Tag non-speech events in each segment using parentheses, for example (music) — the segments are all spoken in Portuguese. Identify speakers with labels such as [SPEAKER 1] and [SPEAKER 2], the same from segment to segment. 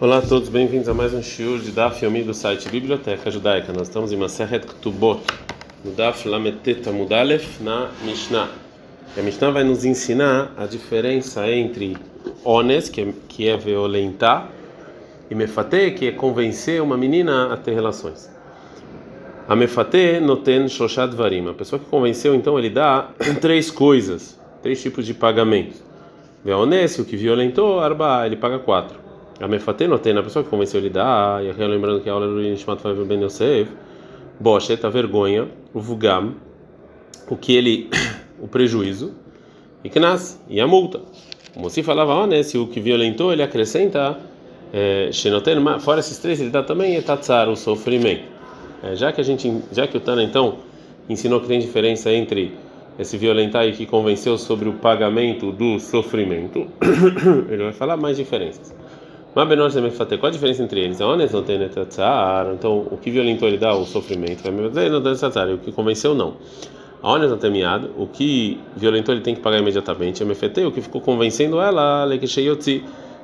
[SPEAKER 1] Olá a todos, bem-vindos a mais um shiur de Daf Yomi do site Biblioteca Judaica. Nós estamos em Maseret Ktubot, no Daf Lametet Amudalef, na Mishnah. E a Mishnah vai nos ensinar a diferença entre ones, que é, que é violentar, e mefate, que é convencer uma menina a ter relações. A mefate noten shoshat varim. A pessoa que convenceu, então, ele dá (coughs) três coisas, três tipos de pagamento. Veones, o que violentou, arba, ele paga quatro. A mefateno tem na pessoa que convenceu ele dá, e lembrando que a aula do Nishmat Fav Ben Yosef, Boshet, a vergonha, o Vugam, o que ele, (coughs) o prejuízo, e Knas, e a multa. Como se falava, honesto, o que violentou, ele acrescenta, Shenoten, fora esses três, ele dá também etatzar, o sofrimento. É, já que a gente, já que o Tana então ensinou que tem diferença entre esse violentar e que convenceu sobre o pagamento do sofrimento, (coughs) ele vai falar mais diferenças. Qual a diferença entre eles? A não tem então o que violentou ele dá o sofrimento, tem o que convenceu não. A Ones não tem miado, o que violentou ele tem que pagar imediatamente. A o que ficou convencendo ela,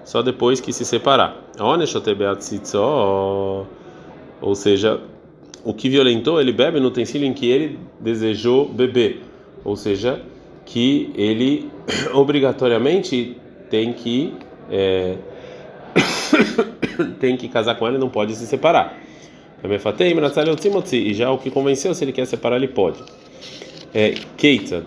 [SPEAKER 1] só depois que se separar. Ones ou seja, o que violentou ele bebe no utensílio em que ele desejou beber, ou seja, que ele (coughs) obrigatoriamente tem que é, (coughs) tem que casar com ela e não pode se separar. E já o que convenceu, se ele quer separar, ele pode. É, Keita,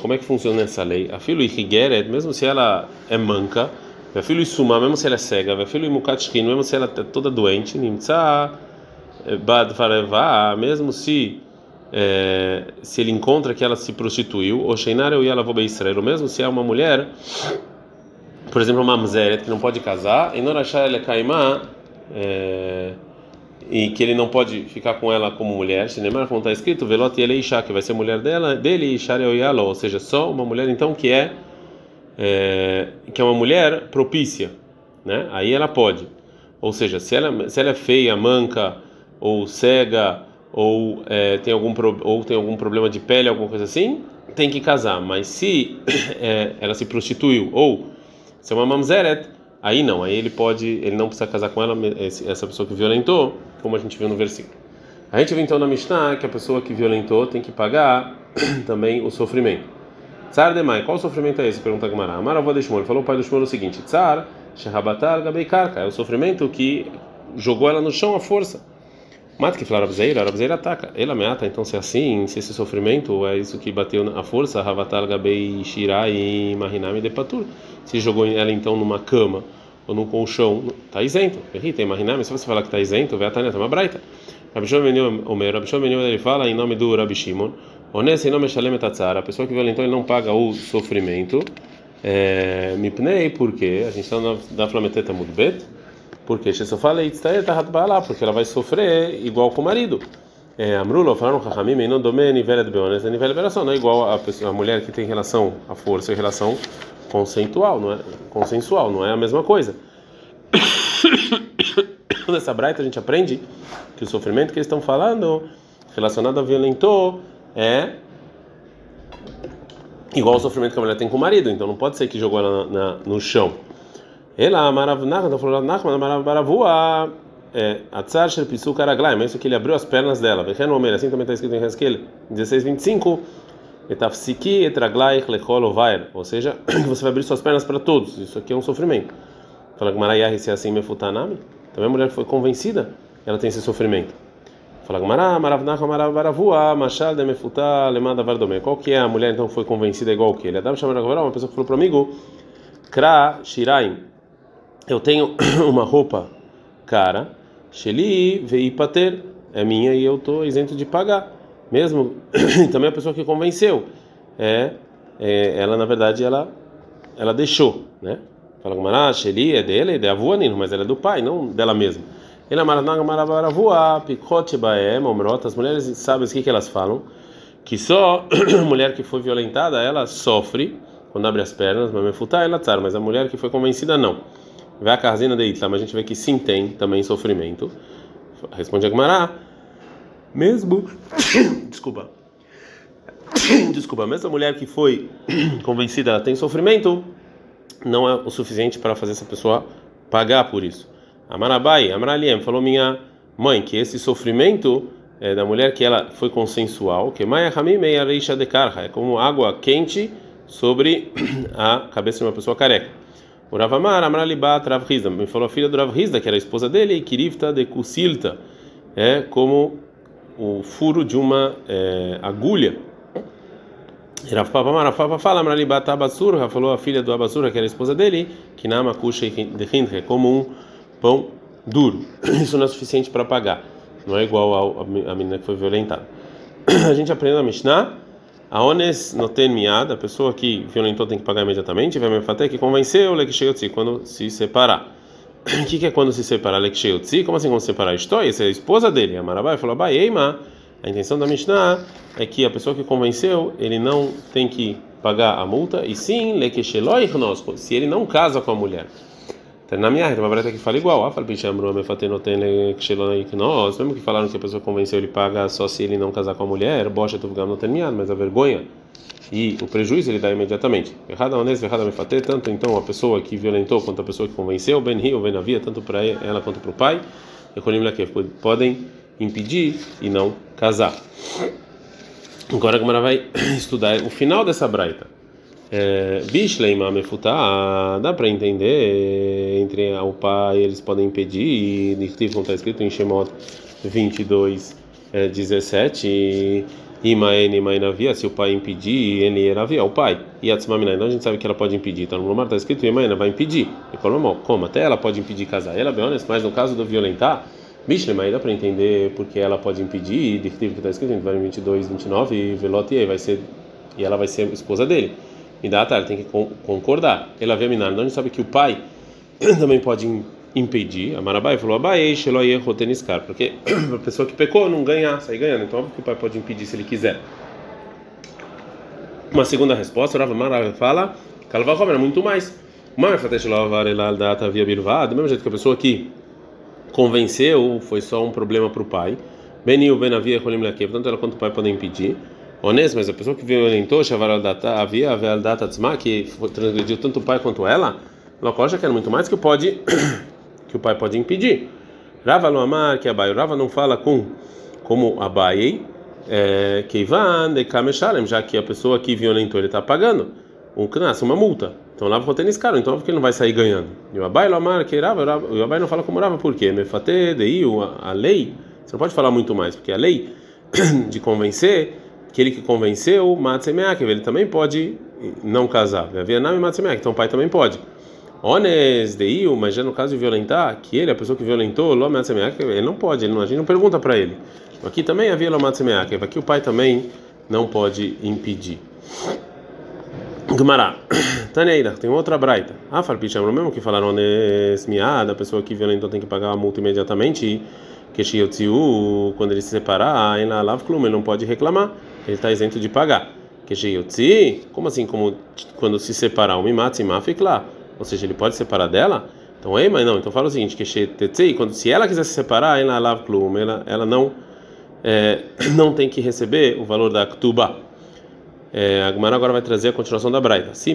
[SPEAKER 1] como é que funciona essa lei? A filho Higeret, mesmo se ela é manca, a filho Isuma, mesmo se ela é cega, a filho Imukatshkin, mesmo se ela é toda doente, Nimtsa é, Bad mesmo se é, se ele encontra que ela se prostituiu, ou Sheinar eu ia lavou Israel, mesmo se é uma mulher por exemplo, uma mamzeret que não pode casar, e Norachá ele caimá, é, e que ele não pode ficar com ela como mulher, Shinemar, como está escrito, Velot ele Isha, que vai ser mulher dela, dele e Ishar ou seja, só uma mulher então que é, é, que é uma mulher propícia, né? Aí ela pode. Ou seja, se ela, se ela é feia, manca ou cega ou é, tem algum ou tem algum problema de pele, alguma coisa assim, tem que casar. Mas se (coughs) é, ela se prostituiu ou se é uma mamzeret, aí não, aí ele pode, ele não precisa casar com ela, essa pessoa que violentou, como a gente viu no versículo. A gente viu então na Mishnah que a pessoa que violentou tem que pagar (clears throat) também o sofrimento. Tsar demai, qual sofrimento é esse? Pergunta Gamara. Amara avó de falou o pai do Shmuel o seguinte: Tsar, shehabatar gabei karka, é o sofrimento que jogou ela no chão à força. Mata que fala Rabzeira, Rabzeira ataca. Ela ameaça, então se é assim, se esse sofrimento é isso que bateu a força, Ravatal Gabei Shirai e Mahinami de Patur. Se jogou ela então numa cama ou num colchão, tá isento. Tem Mahinami, se você falar que tá isento, vai até uma braita. Rabi Shimon Omer, ele fala em nome do Rabi Shimon, Onese nome Shalem Tatzara, a pessoa que violentou ele não paga o sofrimento. É, Mipnei, porque a gente está na Flameteta Mudbet porque tá porque ela vai sofrer igual com o marido. É, Amrulo falaram Chachamim, não domene nivelet beones, nivel não é igual a, pessoa, a mulher que tem relação, a força e relação consensual, não é? Consensual, não é a mesma coisa. (coughs) Nessa braita a gente aprende que o sofrimento que eles estão falando relacionado a violentou é igual ao sofrimento que a mulher tem com o marido, então não pode ser que jogou ela na, na, no chão. Ela, Maravnach, então falou Nachman, Maravua, Atzar Shel Pisu Karaglaim, isso que ele abriu as pernas dela. Vechen Omer, assim também está escrito em Hezkel 16:25. Etafsiki etraglaich lechol ovair, ou seja, (clears throat) você vai abrir suas pernas para todos. Isso aqui é um sofrimento. Fala que Marayah se é assim mefutanami. Também a mulher foi convencida, ela tem esse sofrimento. Fala que Mará, Maravnach, Maravua, Machal de mefuta lemada vardomé. Qual que é a mulher então foi convencida igual que ele? Adam chamou uma pessoa que falou para o amigo, Kra Shiraim eu tenho (clears throat) uma roupa cara, Sheli veipater, é minha e eu estou isento de pagar. Mesmo (clears throat) também a pessoa que convenceu, é, é, ela na verdade ela ela deixou, né? Fala que ah, Sheli é dele, é de avuanino, mas ela é do pai, não dela mesma. Ele as mulheres sabem o que que elas falam, que só a (clears throat) mulher que foi violentada, ela sofre quando abre as pernas, mas ela mas a mulher que foi convencida não. Vai a casina de Itla, mas a gente vê que sim tem também sofrimento. Responde a Gmará. Mesmo. (coughs) Desculpa. (coughs) Desculpa, mesmo a mulher que foi (coughs) convencida ela tem sofrimento, não é o suficiente para fazer essa pessoa pagar por isso. Amarabai, Amaraliem, falou minha mãe que esse sofrimento é, da mulher que ela foi consensual, que Areisha de é como água quente sobre a cabeça de uma pessoa careca. O Ravamar, Amralibat Rav me falou a filha do Rav que era a esposa dele, Kirivta de Kusilta, é como o furo de uma é, agulha. Rav Papa fala, Amralibat Abasurha, falou a filha do Abasurha, que era a esposa dele, que Nama Kusha de Hindre, como um pão duro. (coughs) Isso não é suficiente para pagar. Não é igual à menina que foi violentada. (coughs) A gente aprende na Mishnah a ones noten miad, a pessoa que violentou tem que pagar imediatamente. Vai me fazer que convenceu o leksheyotzi quando se separar. (clears throat) O que, que é quando se separar leksheyotzi? Como assim quando se separar? Estou, essa é a esposa dele. A Marabai falou, Eima. A intenção da Mishnah é que a pessoa que convenceu, ele não tem que pagar a multa, e sim, lekesheloi se ele não casa com a mulher. Na minha reta, uma breta que fala igual. Fala, mesmo que falaram que a pessoa convenceu ele paga só se ele não casar com a mulher, bocha tu não terminado, mas a vergonha e o prejuízo ele dá imediatamente. Errada honesta, errada me fater, tanto então a pessoa que violentou quanto a pessoa que convenceu, ben rio, ben avia, tanto para ela quanto para o pai, podem impedir e não casar. Agora a Gamara vai (clears throat) estudar o final dessa braita. Bishleima mefutá, dá para entender entre o pai eles podem impedir e como está escrito em Shemot 22 17 Imaene Mainavia, se o pai impedir, ele era via, o pai. E a Tzmamina, então a gente sabe que ela pode impedir. Então no Lomar está escrito Imaena vai impedir. E como, como? Até ela pode impedir casar. Ela, bem honesta, mas no caso do violentar, Mishlema, dá para entender porque ela pode impedir. E que está escrito em 22, 29 e Velotie vai ser e ela vai ser esposa dele. E tá, ele tem que concordar. Ela vê minar. Gente sabe que o pai (clears throat) também pode impedir. A Marabai falou: Abai, Sheloye, Roteniskar. Porque (clears throat) a pessoa que pecou não ganhar, sair ganhando. Então, óbvio que o pai pode impedir se ele quiser. Uma segunda resposta, Rav Marabai fala: Kalvachom era muito mais. Do mesmo jeito que a pessoa que convenceu foi só um problema para o pai. Benil Benavia Rolim Lakev, tanto ela quanto o pai podem impedir honesto, mas a pessoa que violentou havia a data que transgrediu tanto o pai quanto ela, Locoja quer muito mais que pode (coughs) que o pai pode impedir. Rava lo amar que Abai, Rava não fala com como Abai, é, que Ivan de Kameshalem, já que a pessoa que violentou ele está pagando um knas, uma multa. Então lá vou ter nesse cara, então porque ele não vai sair ganhando. E o Abai lo amar que Rava, o Abai não fala como Rava, por quê? Mefate de a lei, você não pode falar muito mais, porque a lei (coughs) de convencer aquele que convenceu, Matsemeakev, ele também pode não casar. Vietnam e Matsemeakev, então o pai também pode. Ones deiu, mas já no caso de violentar, que ele, a pessoa que violentou, Ló Matsemeakev, ele não pode, ele não, a gente não pergunta para ele. Aqui também havia Ló Matsemeakev, aqui o pai também não pode impedir. Gumará, (coughs) Taneira, tem outra braita. Ah, Farpicham, mesmo que falaram Ones miada, a pessoa que violentou tem que pagar a multa imediatamente. Que quando ele se separar, ele não pode reclamar, ele está isento de pagar. Que como assim, como quando se separar, o mimatzi lá, ou seja, ele pode separar dela? Então, ei, mas não, então fala o seguinte, que quando se ela quiser se separar, em la ela, ela não é, (clears throat) não tem que receber o valor da ktuba. É, a Gumara agora vai trazer a continuação da Braita. Se,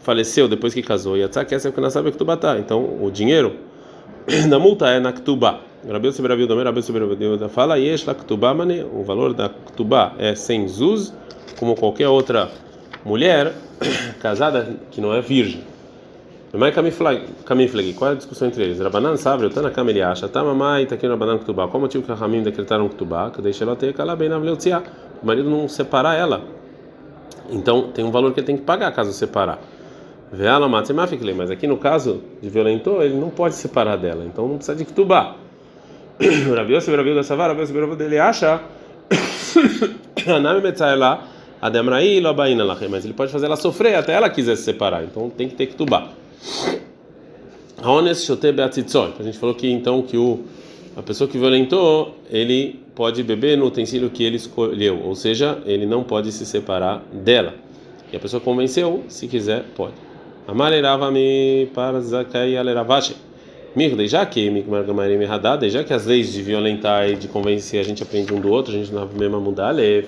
[SPEAKER 1] faleceu depois que casou, e a tzak essa é que não sabe a ktuba tá. Então, o dinheiro (clears throat) da multa é na ktuba. Rabi Rabi Domer, Rabi Rabi fala, Yesh la mane, o valor da ktubá é sem zuz, como qualquer outra mulher (coughs) casada que não é virgem. Mas Kamifleg, qual é a discussão entre eles? Rabanan sabe, o Tanakam ele acha, Tamamai, tá aqui no Rabanan Ktubá. Qual o motivo que a Ramim decretaram Ktubá? Que deixa ela ter cala bem na Vleutzia. O marido não separar ela. Então tem um valor que ele tem que pagar caso separar. Veala Matemafikle, mas aqui no caso de violentou, ele não pode separar dela. Então não precisa de Ktubá. Rabi Yosef, Rabi Yosef, Rabi Yosef, Rabi dele acha Anami Metzaela Ademrai Lobaina Lachem, mas ele pode fazer ela sofrer até ela quiser se separar, então tem que ter que tubar. Haones Shote então a gente falou que então que o a pessoa que violentou, ele pode beber no utensílio que ele escolheu, ou seja, ele não pode se separar dela. E a pessoa convenceu, se quiser, pode. Amalerava-me para Zakai Aleravache. Mirde, já que já que as leis de violentar e de convencer a gente aprende um do outro, a gente não mesmo mudar, Lev,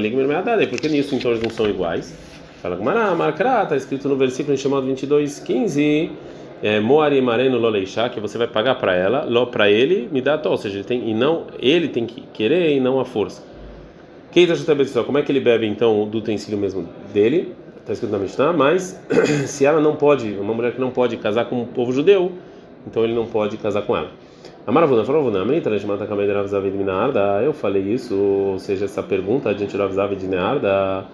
[SPEAKER 1] Ligmir Hadada, porque nisso então eles não são iguais. Fala Gamara, Markra, está escrito no versículo em chamado 22, 15, é, Moari Mareno Loleishá, que você vai pagar para ela, lo para ele, me dá ou seja, ele tem e não ele tem que querer e não a força. Quem está Como é que ele bebe então do utensílio mesmo dele? Está escrito na Mishnah, mas (clears throat) se ela não pode, uma mulher que não pode casar com o povo judeu, então ele não pode casar com ela. Amaravuna falou, eu falei isso, ou seja, essa pergunta diante do Avzav de Nearda,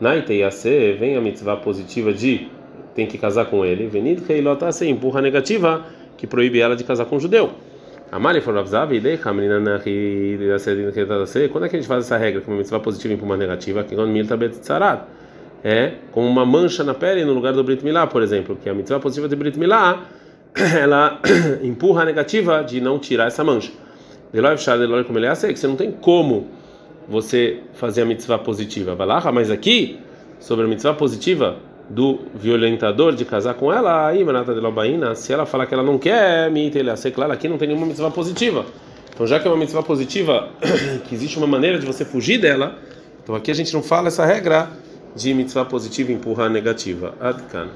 [SPEAKER 1] Naite Yase, vem a mitzvah positiva de tem que casar com ele, Venid Keilotase, empurra negativa que proíbe ela de casar com o judeu. Amali falou Avzav, quando é que a gente faz essa regra, que uma mitzvah positiva empurra negativa, que quando milta betzarat, é como uma mancha na pele no lugar do Brit Milá, por exemplo, que a mitzvah positiva de Brit Milá (clears throat) ela (clears throat) empurra a negativa de não tirar essa mancha. como ele é que você não tem como você fazer a mitzvah positiva. Vai lá, mas aqui, sobre a mitzvah positiva do violentador de casar com ela, aí, manata de lobaína, se ela falar que ela não quer, ser claro, aqui não tem nenhuma mitzvah positiva. Então, já que é uma mitzvah positiva, (clears throat) que existe uma maneira de você fugir dela, então aqui a gente não fala essa regra de mitzvah positiva empurra a negativa. Adkan.